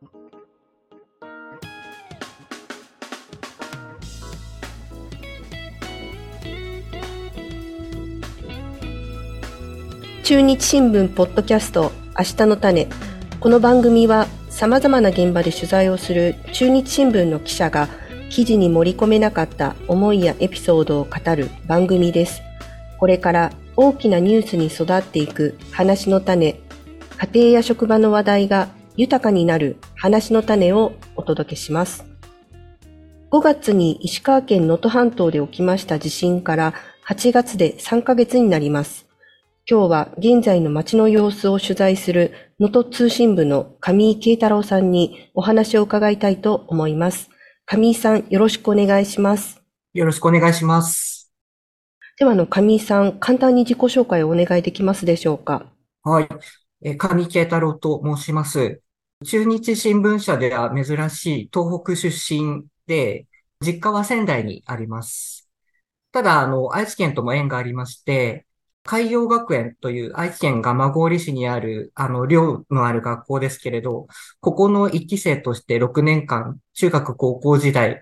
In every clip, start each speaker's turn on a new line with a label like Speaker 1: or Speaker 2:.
Speaker 1: 中日新聞ポッドキャスト明日の種。この番組はさまざまな現場で取材をする中日新聞の記者が記事に盛り込めなかった思いやエピソードを語る番組です。これから大きなニュースに育っていく話の種。家庭や職場の話題が豊かになる話の種をお届けします5月に石川県能登半島で起きました地震から8月で3ヶ月になります今日は現在の街の様子を取材する能登通信部の上井慶太郎さんにお話を伺いたいと思います。上井さん、よろしくお願いします。
Speaker 2: よろしくお願いします。
Speaker 1: では、あの、上井さん、簡単に自己紹介をお願いできますでしょうか？
Speaker 2: はい。え上井慶太郎と申します。中日新聞社では珍しい東北出身で、実家は仙台にあります。ただ、あの、愛知県とも縁がありまして、海洋学園という愛知県蒲郡市にある、あの、寮のある学校ですけれど、ここの一期生として6年間、中学高校時代、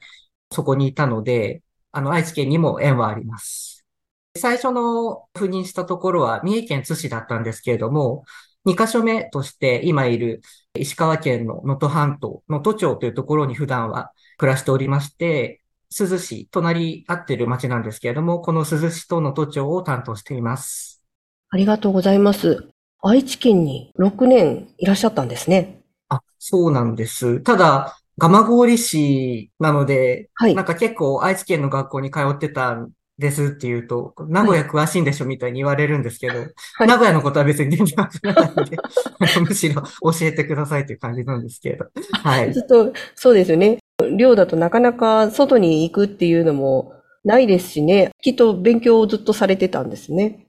Speaker 2: そこにいたので、あの、愛知県にも縁はあります。最初の赴任したところは三重県津市だったんですけれども、2カ所目として今いる石川県の能登半島、能登町というところに普段は暮らしておりまして、珠洲市、隣り合ってる町なんですけれども、この珠洲市と能登町を担当しています。
Speaker 1: ありがとうございます。愛知県に6年いらっしゃったんですね。
Speaker 2: あ、そうなんです。ただ、蒲郡市なので、はい、なんか結構愛知県の学校に通ってたんですって言うと、名古屋詳しいんでしょみたいに言われるんですけど、はい、名古屋のことは別に全然わからないので、むしろ教えてくださいという感じなんですけど。
Speaker 1: はい。ちょっと、そうですよね。寮だとなかなか外に行くっていうのもないですしね。きっと勉強をずっとされてたんですね。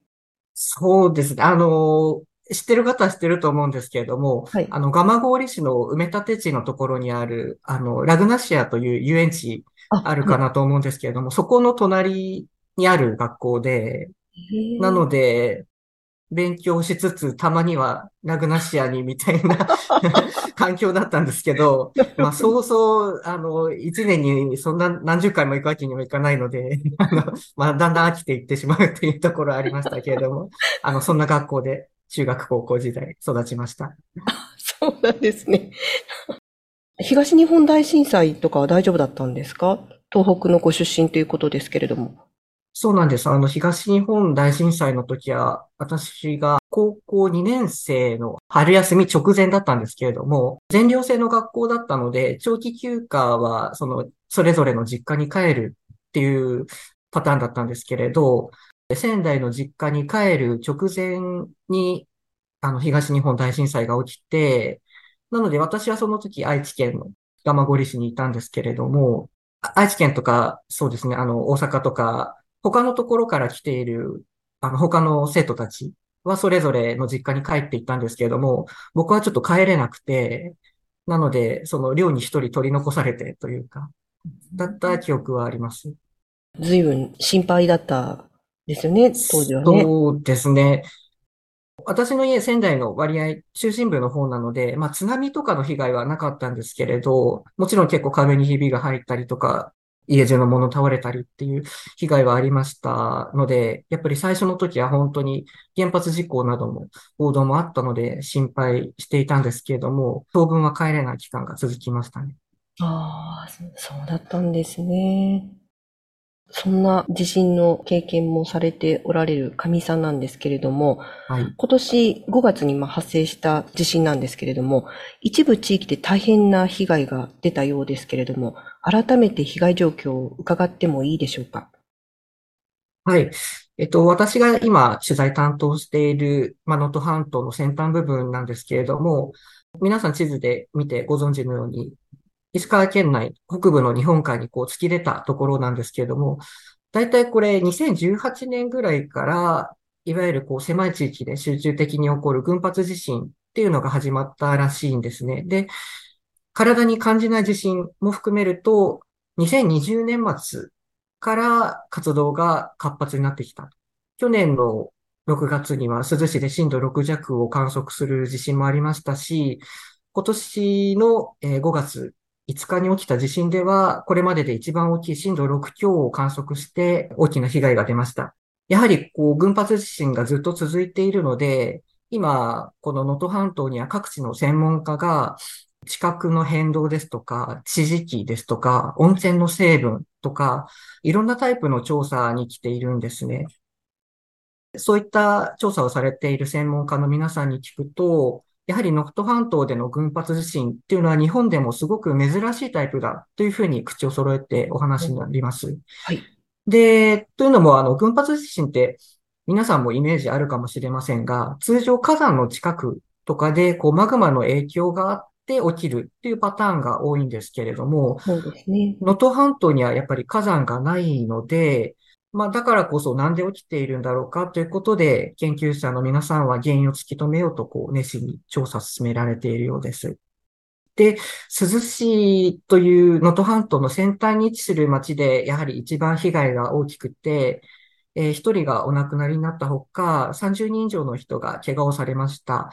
Speaker 2: そうですね。あの、知ってる方は知ってると思うんですけれども、はい、あの、蒲郡市の埋め立て地のところにある、あの、ラグナシアという遊園地あるかなと思うんですけれども、はい、そこの隣にある学校で、なので、勉強しつつ、たまにはラグナシアにみたいな 環境だったんですけど、まあそうそう、あの、一年にそんな何十回も行くわけにもいかないので、あの、まあだんだん飽きていってしまうっていうところありましたけれども、あの、そんな学校で中学高校時代育ちました。
Speaker 1: そうなんですね。東日本大震災とかは大丈夫だったんですか？東北のご出身ということですけれども。
Speaker 2: そうなんです。あの、東日本大震災の時は、私が高校2年生の春休み直前だったんですけれども、全寮制の学校だったので、長期休暇は、その、それぞれの実家に帰るっていうパターンだったんですけれど、仙台の実家に帰る直前に、あの、東日本大震災が起きて、なので私はその時愛知県の蒲郡市にいたんですけれども、愛知県とか、そうですね、あの、大阪とか、他のところから来ている、あの、他の生徒たちはそれぞれの実家に帰っていったんですけれども、僕はちょっと帰れなくて、なので、その寮に一人取り残されてというか、だった記憶はあります。
Speaker 1: 随分心配だったですよね、当時はね。
Speaker 2: そうですね。私の家、仙台の割合、中心部の方なので、まあ津波とかの被害はなかったんですけれど、もちろん結構壁にひびが入ったりとか、家中のもの倒れたりっていう被害はありましたので、やっぱり最初の時は本当に原発事故なども報道もあったので心配していたんですけれども、当分は帰れない期間が続きましたね。
Speaker 1: ああ、そうだったんですね。そんな地震の経験もされておられる上さんなんですけれども、はい、今年5月に発生した地震なんですけれども、一部地域で大変な被害が出たようですけれども、改めて被害状況を伺ってもいいでしょうか？
Speaker 2: はい。えっと、私が今取材担当している、ま能登半島の先端部分なんですけれども、皆さん地図で見てご存知のように、石川県内、北部の日本海にこう突き出たところなんですけれども、大体これ2018年ぐらいから、いわゆるこう狭い地域で集中的に起こる群発地震っていうのが始まったらしいんですね。で、体に感じない地震も含めると、2020年末から活動が活発になってきた。去年の6月には珠洲市で震度6弱を観測する地震もありましたし、今年の5月5日に起きた地震では、これまでで一番大きい震度6強を観測して大きな被害が出ました。やはりこう群発地震がずっと続いているので、今、この能登半島には各地の専門家が地殻の変動ですとか、地磁気ですとか、温泉の成分とか、いろんなタイプの調査に来ているんですね。そういった調査をされている専門家の皆さんに聞くと、やはり能登半島での群発地震っていうのは日本でもすごく珍しいタイプだというふうに口を揃えてお話になります。
Speaker 1: はい。
Speaker 2: で、というのも、あの、群発地震って皆さんもイメージあるかもしれませんが、通常火山の近くとかで、こう、マグマの影響があって起きるっていうパターンが多いんですけれども、
Speaker 1: そうですね。
Speaker 2: 能登半島にはやっぱり火山がないので、まあ、だからこそなんで起きているんだろうかということで、研究者の皆さんは原因を突き止めようと、こう、熱心に調査進められているようです。で、鈴市という能登半島の先端に位置する町で、やはり一番被害が大きくて、えー、人がお亡くなりになったほか、30人以上の人が怪我をされました。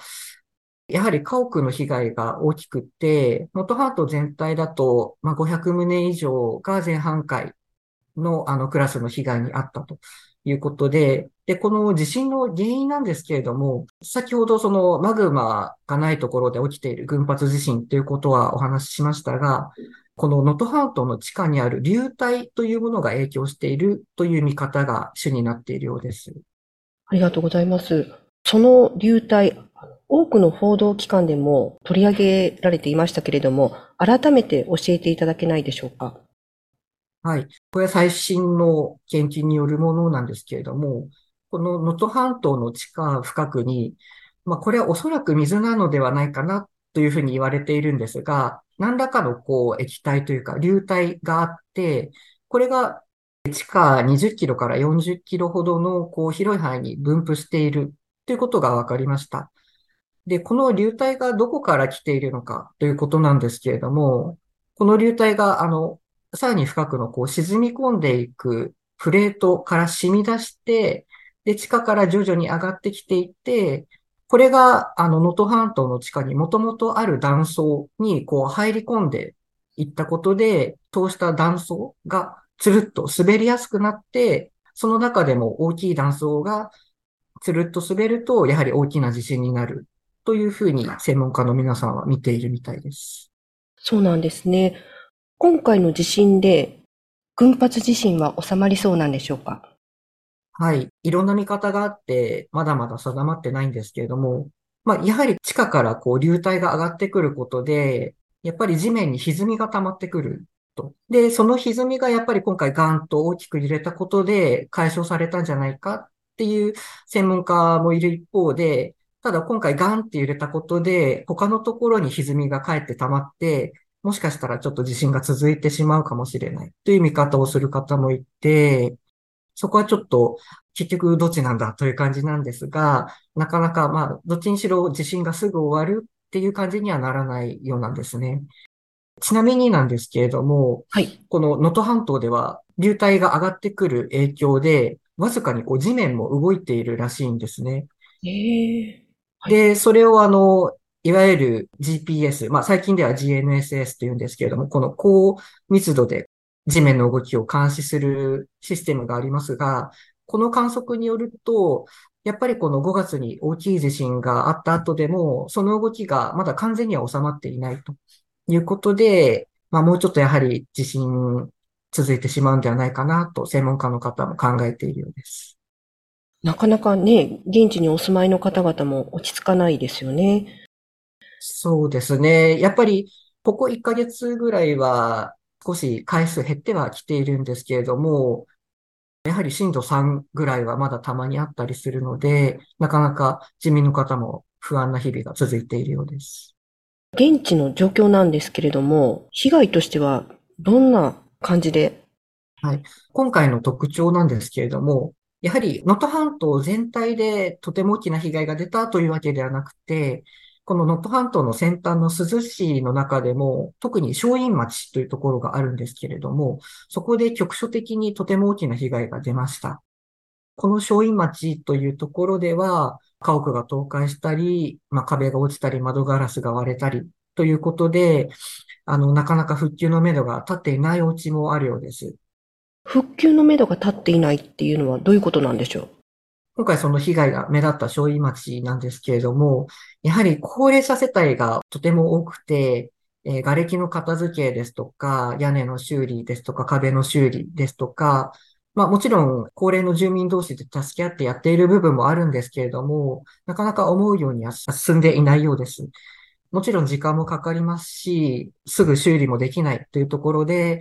Speaker 2: やはり家屋の被害が大きくて、能登半島全体だと、まあ、500棟以上が全半壊の、あの、クラスの被害にあったということで、で、この地震の原因なんですけれども、先ほどそのマグマがないところで起きている群発地震ということはお話ししましたが、この能登半島の地下にある流体というものが影響しているという見方が主になっているようです。
Speaker 1: ありがとうございます。その流体、多くの報道機関でも取り上げられていましたけれども、改めて教えていただけないでしょうか？
Speaker 2: はい。これは最新の研究によるものなんですけれども、この能登半島の地下深くに、まあ、これはおそらく水なのではないかなというふうに言われているんですが、何らかのこう液体というか流体があって、これが地下20キロから40キロほどのこう広い範囲に分布しているということが分かりました。で、この流体がどこから来ているのかということなんですけれども、この流体があのさらに深くのこう沈み込んでいくプレートから染み出して、で、地下から徐々に上がってきていって、これが、あの、能登半島の地下にもともとある断層に、こう、入り込んでいったことで、通した断層がつるっと滑りやすくなって、その中でも大きい断層がつるっと滑ると、やはり大きな地震になるというふうに専門家の皆さんは見ているみたいです。
Speaker 1: そうなんですね。今回の地震で群発地震は収まりそうなんでしょうか？
Speaker 2: はい。いろんな見方があって、まだまだ定まってないんですけれども、まあ、やはり地下からこう流体が上がってくることで、やっぱり地面に歪みが溜まってくると。で、その歪みがやっぱり今回ガンと大きく揺れたことで解消されたんじゃないかっていう専門家もいる一方で、ただ今回ガンって揺れたことで、他のところに歪みがかえって溜まって、もしかしたらちょっと地震が続いてしまうかもしれないという見方をする方もいて、そこはちょっと結局どっちなんだという感じなんですが、なかなかまあ、どっちにしろ地震がすぐ終わるっていう感じにはならないようなんですね。ちなみになんですけれども、
Speaker 1: はい、
Speaker 2: この能登半島では流体が上がってくる影響で、わずかにこう地面も動いているらしいんですね。
Speaker 1: へー
Speaker 2: はい、で、それをあの、いわゆる GPS、まあ最近では GNSS と言うんですけれども、この高密度で地面の動きを監視するシステムがありますが、この観測によると、やっぱりこの5月に大きい地震があった後でも、その動きがまだ完全には収まっていないということで、まあもうちょっとやはり地震続いてしまうんではないかなと専門家の方も考えているようです。
Speaker 1: なかなかね、現地にお住まいの方々も落ち着かないですよね。
Speaker 2: そうですね。やっぱり、ここ1ヶ月ぐらいは少し回数減ってはきているんですけれども、やはり震度3ぐらいはまだたまにあったりするので、なかなか地民の方も不安な日々が続いているようです。
Speaker 1: 現地の状況なんですけれども、被害としてはどんな感じで？
Speaker 2: はい。今回の特徴なんですけれども、やはり能登半島全体でとても大きな被害が出たというわけではなくて、この能登半島の先端の珠洲市の中でも、特に正院町というところがあるんですけれども、そこで局所的にとても大きな被害が出ました。この正院町というところでは、家屋が倒壊したり、まあ、壁が落ちたり、窓ガラスが割れたりということで、あの、なかなか復旧のめどが立っていないお家もあるようです。
Speaker 1: 復旧のめどが立っていないっていうのはどういうことなんでしょう？
Speaker 2: 今回その被害が目立った正院町なんですけれども、やはり高齢者世帯がとても多くて、えー、瓦礫の片付けですとか、屋根の修理ですとか、壁の修理ですとか、まあもちろん高齢の住民同士で助け合ってやっている部分もあるんですけれども、なかなか思うようには進んでいないようです。もちろん時間もかかりますし、すぐ修理もできないというところで、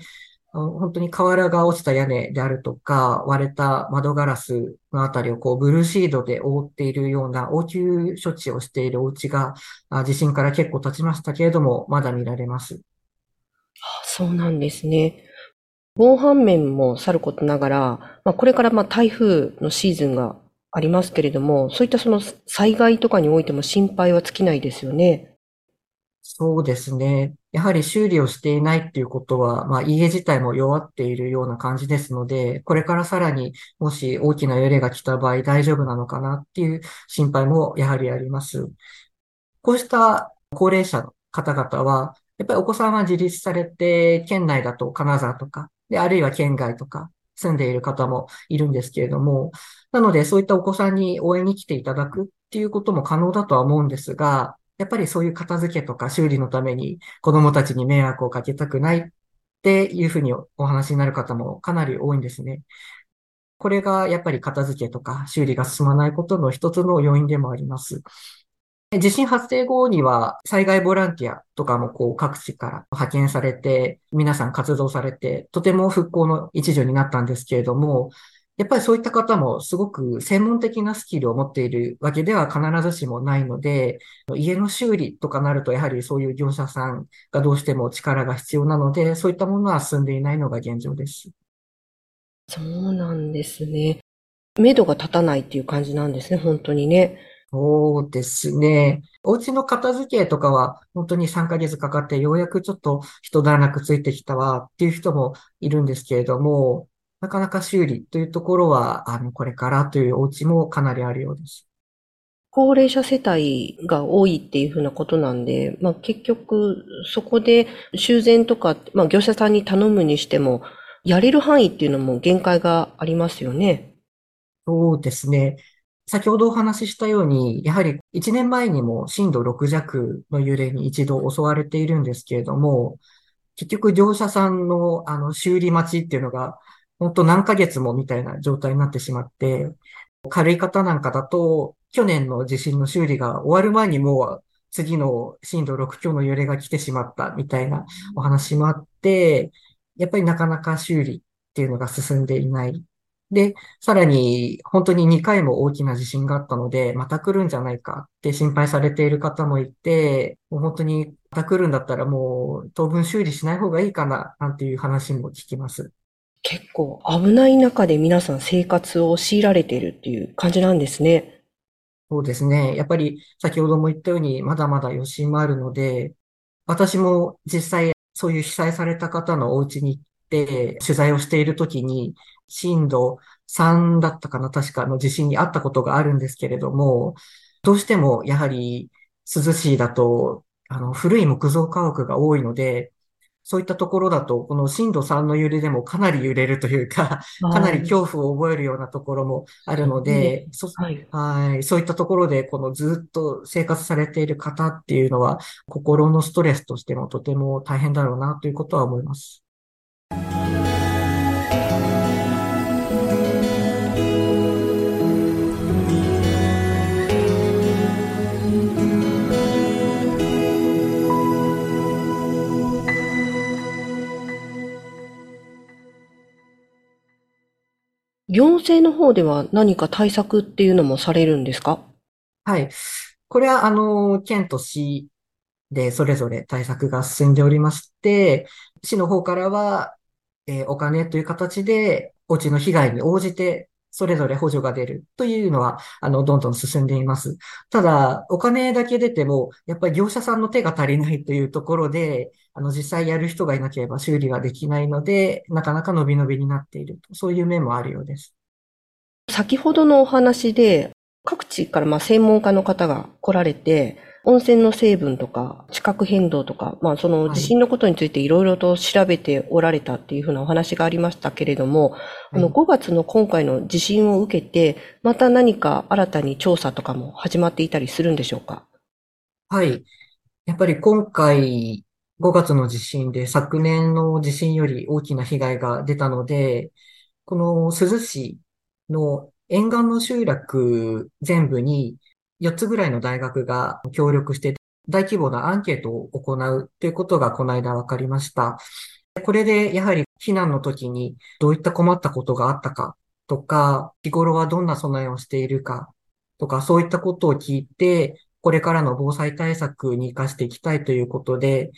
Speaker 2: 本当に瓦が落ちた屋根であるとか、割れた窓ガラスのあたりをこうブルーシードで覆っているような応急処置をしているお家が、地震から結構経ちましたけれども、まだ見られます。
Speaker 1: そうなんですね。防犯面もさることながら、まあ、これからまあ台風のシーズンがありますけれども、そういったその災害とかにおいても心配は尽きないですよね。
Speaker 2: そうですね。やはり修理をしていないっていうことは、まあ家自体も弱っているような感じですので、これからさらにもし大きな揺れが来た場合大丈夫なのかなっていう心配もやはりあります。こうした高齢者の方々は、やっぱりお子さんは自立されて、県内だと金沢とか、で、あるいは県外とか住んでいる方もいるんですけれども、なのでそういったお子さんに応援に来ていただくっていうことも可能だとは思うんですが、やっぱりそういう片付けとか修理のために子供たちに迷惑をかけたくないっていうふうにお話になる方もかなり多いんですね。これがやっぱり片付けとか修理が進まないことの一つの要因でもあります。地震発生後には災害ボランティアとかもこう各地から派遣されて、皆さん活動されて、とても復興の一助になったんですけれども、やっぱりそういった方もすごく専門的なスキルを持っているわけでは必ずしもないので、家の修理とかなるとやはりそういう業者さんがどうしても力が必要なので、そういったものは進んでいないのが現状です。
Speaker 1: そうなんですね。目処が立たないっていう感じなんですね、本当にね。
Speaker 2: そうですね。お家の片付けとかは本当に3ヶ月かかってようやくちょっと一段落ついてきたわっていう人もいるんですけれども、なかなか修理というところは、あの、これからというお家もかなりあるようです。
Speaker 1: 高齢者世帯が多いっていうふうなことなんで、まあ結局そこで修繕とか、まあ業者さんに頼むにしても、やれる範囲っていうのも限界がありますよね。
Speaker 2: そうですね。先ほどお話ししたように、やはり1年前にも震度6弱の揺れに一度襲われているんですけれども、結局業者さんのあの修理待ちっていうのが本当何ヶ月もみたいな状態になってしまって、軽い方なんかだと、去年の地震の修理が終わる前にもう次の震度6強の揺れが来てしまったみたいなお話もあって、やっぱりなかなか修理っていうのが進んでいない。で、さらに本当に2回も大きな地震があったので、また来るんじゃないかって心配されている方もいて、もう本当にまた来るんだったらもう当分修理しない方がいいかななんていう話も聞きます。
Speaker 1: 結構危ない中で皆さん生活を強いられているっていう感じなんですね。
Speaker 2: そうですね。やっぱり先ほども言ったようにまだまだ余震もあるので、私も実際そういう被災された方のお家に行って取材をしているときに震度3だったかな確かの地震にあったことがあるんですけれども、どうしてもやはり涼しいだとあの古い木造家屋が多いので、そういったところだと、この震度3の揺れでもかなり揺れるというか、かなり恐怖を覚えるようなところもあるので、そはい、はい。そういったところで、このずっと生活されている方っていうのは、心のストレスとしてもとても大変だろうなということは思います。
Speaker 1: 行政の方では何か対策っていうのもされるんですか？
Speaker 2: はい。これは、あの、県と市でそれぞれ対策が進んでおりまして、市の方からは、えー、お金という形で、お家の被害に応じてそれぞれ補助が出るというのは、あの、どんどん進んでいます。ただ、お金だけ出ても、やっぱり業者さんの手が足りないというところで、あの、実際やる人がいなければ修理ができないので、なかなか伸び伸びになっているとそういう面もあるようです。
Speaker 1: 先ほどのお話で、各地からまあ専門家の方が来られて、温泉の成分とか地殻変動とか、まあその地震のことについていろいろと調べておられたっていうふうなお話がありましたけれども、この5月の今回の地震を受けて、また何か新たに調査とかも始まっていたりするんでしょうか？
Speaker 2: はい。やっぱり今回5月の地震で昨年の地震より大きな被害が出たので、この珠洲市の沿岸の集落全部に4つぐらいの大学が協力して大規模なアンケートを行うということがこの間分かりました。これでやはり避難の時にどういった困ったことがあったかとか、日頃はどんな備えをしているかとか、そういったことを聞いて、これからの防災対策に活かしていきたいということで、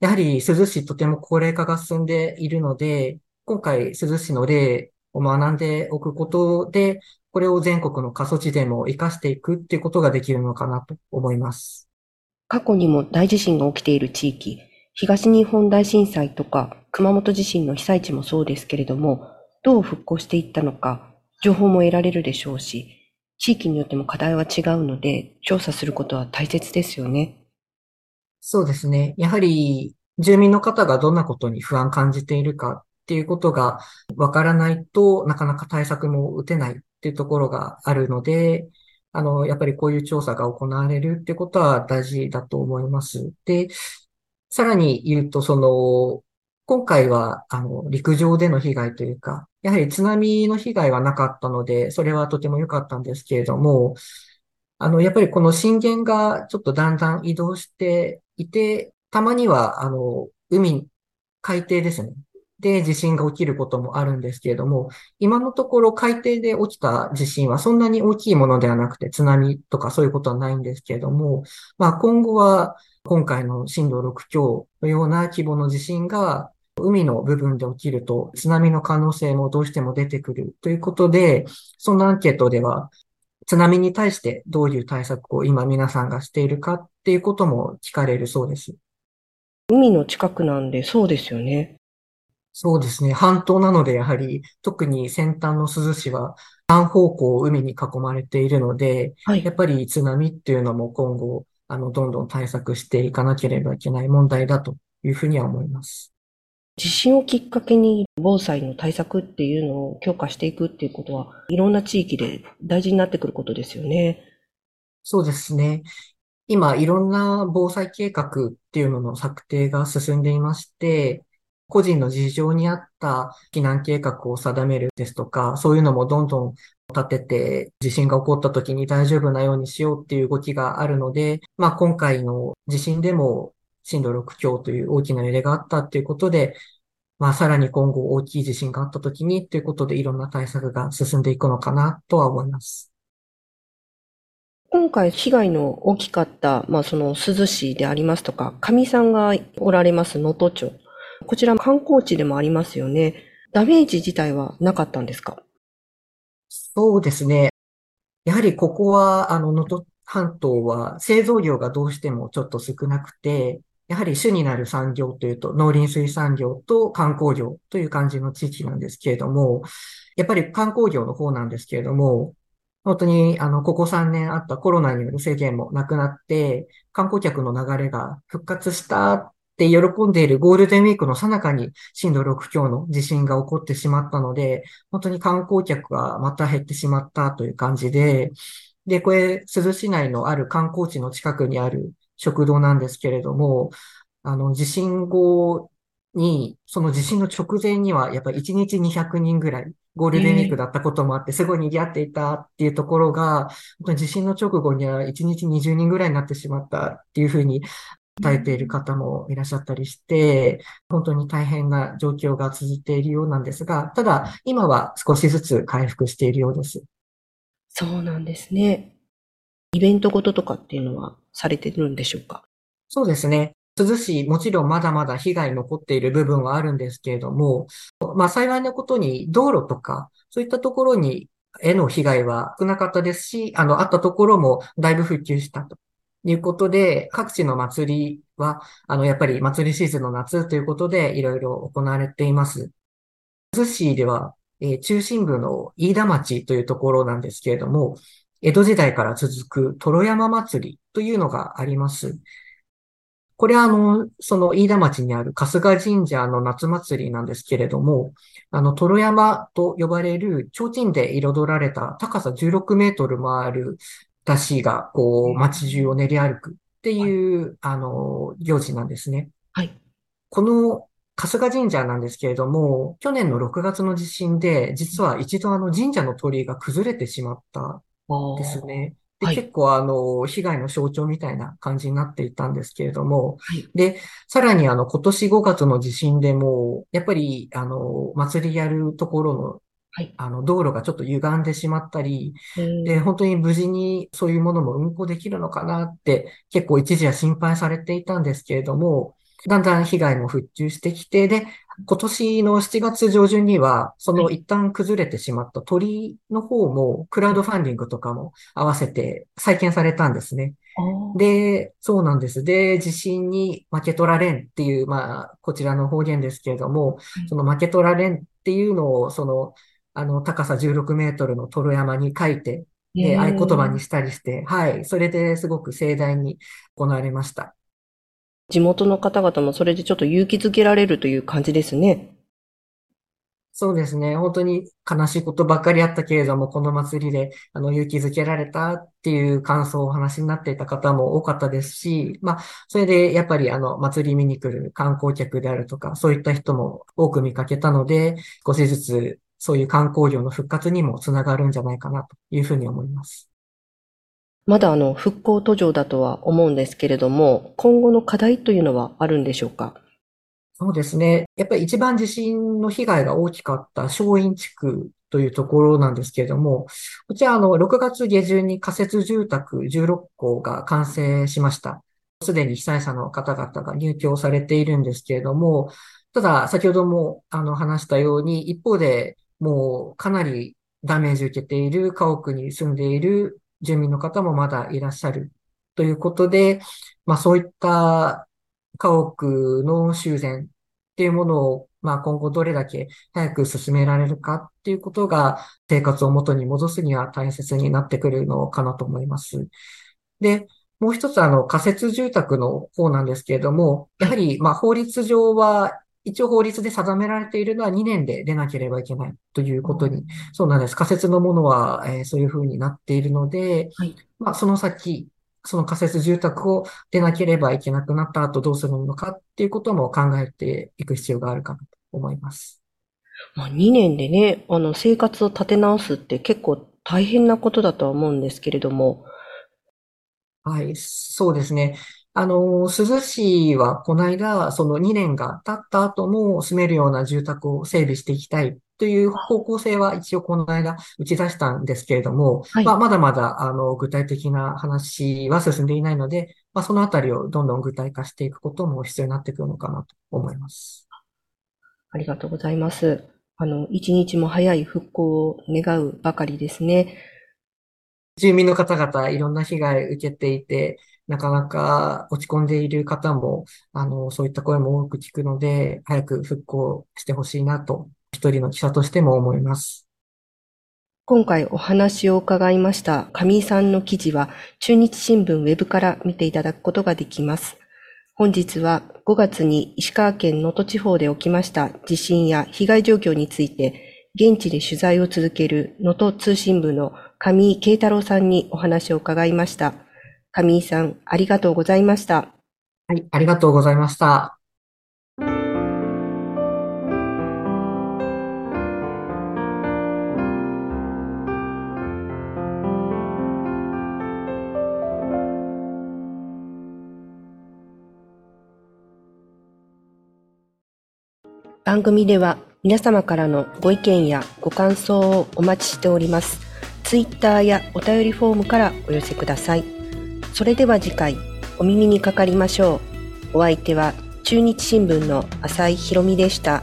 Speaker 2: やはり珠洲市とても高齢化が進んでいるので、今回珠洲市の例を学んでおくことで、これを全国の過疎地でも活かしていくっていうことができるのかなと思います。
Speaker 1: 過去にも大地震が起きている地域、東日本大震災とか熊本地震の被災地もそうですけれども、どう復興していったのか、情報も得られるでしょうし、地域によっても課題は違うので、調査することは大切ですよね。
Speaker 2: そうですね。やはり、住民の方がどんなことに不安感じているかっていうことがわからないとなかなか対策も打てないっっていうところがあるので、あの、やっぱりこういう調査が行われるってことは大事だと思います。で、さらに言うと、その、今回は、あの、陸上での被害というか、やはり津波の被害はなかったので、それはとても良かったんですけれども、あの、やっぱりこの震源がちょっとだんだん移動していて、たまには、あの、海、海底ですね。で地震が起きることもあるんですけれども、今のところ海底で起きた地震はそんなに大きいものではなくて津波とかそういうことはないんですけれども、まあ今後は今回の震度6強のような規模の地震が海の部分で起きると津波の可能性もどうしても出てくるということで、そのアンケートでは津波に対してどういう対策を今皆さんがしているかっていうことも聞かれるそうです。
Speaker 1: 海の近くなんでそうですよね。
Speaker 2: そうですね。半島なので、やはり、特に先端の珠洲市は、三方向海に囲まれているので、はい、やっぱり津波っていうのも今後、あの、どんどん対策していかなければいけない問題だというふうには思います。
Speaker 1: 地震をきっかけに防災の対策っていうのを強化していくっていうことは、いろんな地域で大事になってくることですよね。
Speaker 2: そうですね。今、いろんな防災計画っていうのの策定が進んでいまして、個人の事情に合った避難計画を定めるですとか、そういうのもどんどん立てて、地震が起こった時に大丈夫なようにしようっていう動きがあるので、まあ今回の地震でも震度6強という大きな揺れがあったっていうことで、まあさらに今後大きい地震があった時にということでいろんな対策が進んでいくのかなとは思います。
Speaker 1: 今回被害の大きかった、まあその珠洲市でありますとか、上さんがおられます能登町。こちら観光地でもありますよね。ダメージ自体はなかったんですか？
Speaker 2: そうですね。やはりここは、あの、能登半島は製造業がどうしてもちょっと少なくて、やはり主になる産業というと農林水産業と観光業という感じの地域なんですけれども、やっぱり観光業の方なんですけれども、本当にあの、ここ3年あったコロナによる制限もなくなって、観光客の流れが復活したって喜んでいるゴールデンウィークの最中に震度6強の地震が起こってしまったので、本当に観光客がまた減ってしまったという感じで、で、これ、珠洲市内のある観光地の近くにある食堂なんですけれども、あの、地震後に、その地震の直前には、やっぱり1日200人ぐらい、ゴールデンウィークだったこともあって、すごい賑わっていたっていうところが、地震の直後には1日20人ぐらいになってしまったっていうふうに耐えている方もいらっしゃったりして、本当に大変な状況が続いているようなんですが、ただ、今は少しずつ回復しているようです。
Speaker 1: そうなんですね。イベントごととかっていうのはされてるんでしょうか？
Speaker 2: そうですね。珠洲市、もちろんまだまだ被害残っている部分はあるんですけれども、まあ幸いなことに道路とか、そういったところに、への被害は少なかったですし、あの、あったところもだいぶ復旧したということで、各地の祭りは、あの、やっぱり祭りシーズンの夏ということで、いろいろ行われています。津市では、えー、中心部の飯田町というところなんですけれども、江戸時代から続くトロ山祭りというのがあります。これはあの、その飯田町にある春日神社の夏祭りなんですけれども、あの、トロ山と呼ばれる提灯で彩られた高さ16メートルもある出汁が、こう、街中を練り歩くっていう、あの、行事なんですね。
Speaker 1: はい。
Speaker 2: この春日神社なんですけれども、去年の6月の地震で、実は一度あの神社の鳥居が崩れてしまったんですね。で、はい、結構あの、被害の象徴みたいな感じになっていたんですけれども、はい、で、さらにあの、今年5月の地震でも、やっぱりあの、祭りやるところの、はい、あの、道路がちょっと歪んでしまったり、で、本当に無事にそういうものも運行できるのかなって結構一時は心配されていたんですけれども、だんだん被害も復旧してきて、で、今年の7月上旬には、その一旦崩れてしまった鳥の方も、クラウドファンディングとかも合わせて再建されたんですね。で、そうなんです。で、地震に負け取られんっていう、まあ、こちらの方言ですけれども、その負け取られんっていうのを、その、あの、高さ16メートルのトロ山に書いて、え合言葉にしたりして、はい。それですごく盛大に行われました。
Speaker 1: 地元の方々もそれでちょっと勇気づけられるという感じですね。
Speaker 2: そうですね。本当に悲しいことばっかりあったけれども、この祭りで、あの、勇気づけられたっていう感想をお話になっていた方も多かったですし、まあ、それでやっぱりあの、祭り見に来る観光客であるとか、そういった人も多く見かけたので、少しずつそういう観光業の復活にもつながるんじゃないかなというふうに思います。
Speaker 1: まだあの復興途上だとは思うんですけれども、今後の課題というのはあるんでしょうか？
Speaker 2: そうですね。やっぱり一番地震の被害が大きかった松陰地区というところなんですけれども、こちらあの6月下旬に仮設住宅16戸が完成しました。すでに被災者の方々が入居されているんですけれども、ただ先ほどもあの話したように、一方でもうかなりダメージ受けている家屋に住んでいる住民の方もまだいらっしゃるということで、まあそういった家屋の修繕っていうものを、まあ今後どれだけ早く進められるかっていうことが生活を元に戻すには大切になってくるのかなと思います。で、もう一つあの仮設住宅の方なんですけれども、やはりまあ法律上は一応法律で定められているのは2年で出なければいけないということに、そうなんです。仮設のものは、えー、そういうふうになっているので、はい、まあ、その先、その仮設住宅を出なければいけなくなった後どうするのかっていうことも考えていく必要があるかなと思います。
Speaker 1: まあ、2年でね、あの、生活を立て直すって結構大変なことだとは思うんですけれども。
Speaker 2: はい、そうですね。あの、珠洲市はこの間、その2年が経った後も住めるような住宅を整備していきたいという方向性は一応この間打ち出したんですけれども、はい、まあ、まだまだあの具体的な話は進んでいないので、まあ、そのあたりをどんどん具体化していくことも必要になってくるのかなと思います。
Speaker 1: ありがとうございます。あの、一日も早い復興を願うばかりですね。
Speaker 2: 住民の方々いろんな被害を受けていて、なかなか落ち込んでいる方も、あの、そういった声も多く聞くので、早く復興してほしいなと、一人の記者としても思います。
Speaker 1: 今回お話を伺いました上井さんの記事は、中日新聞ウェブから見ていただくことができます。本日は5月に石川県能登地方で起きました地震や被害状況について、現地で取材を続ける能登通信部の上井慶太郎さんにお話を伺いました。上井さん、ありがとうございました。
Speaker 2: はい、ありがとうございました。
Speaker 1: 番組では皆様からのご意見やご感想をお待ちしております。ツイッターやお便りフォームからお寄せください。それでは次回お耳にかかりましょう。お相手は中日新聞の浅井博美でした。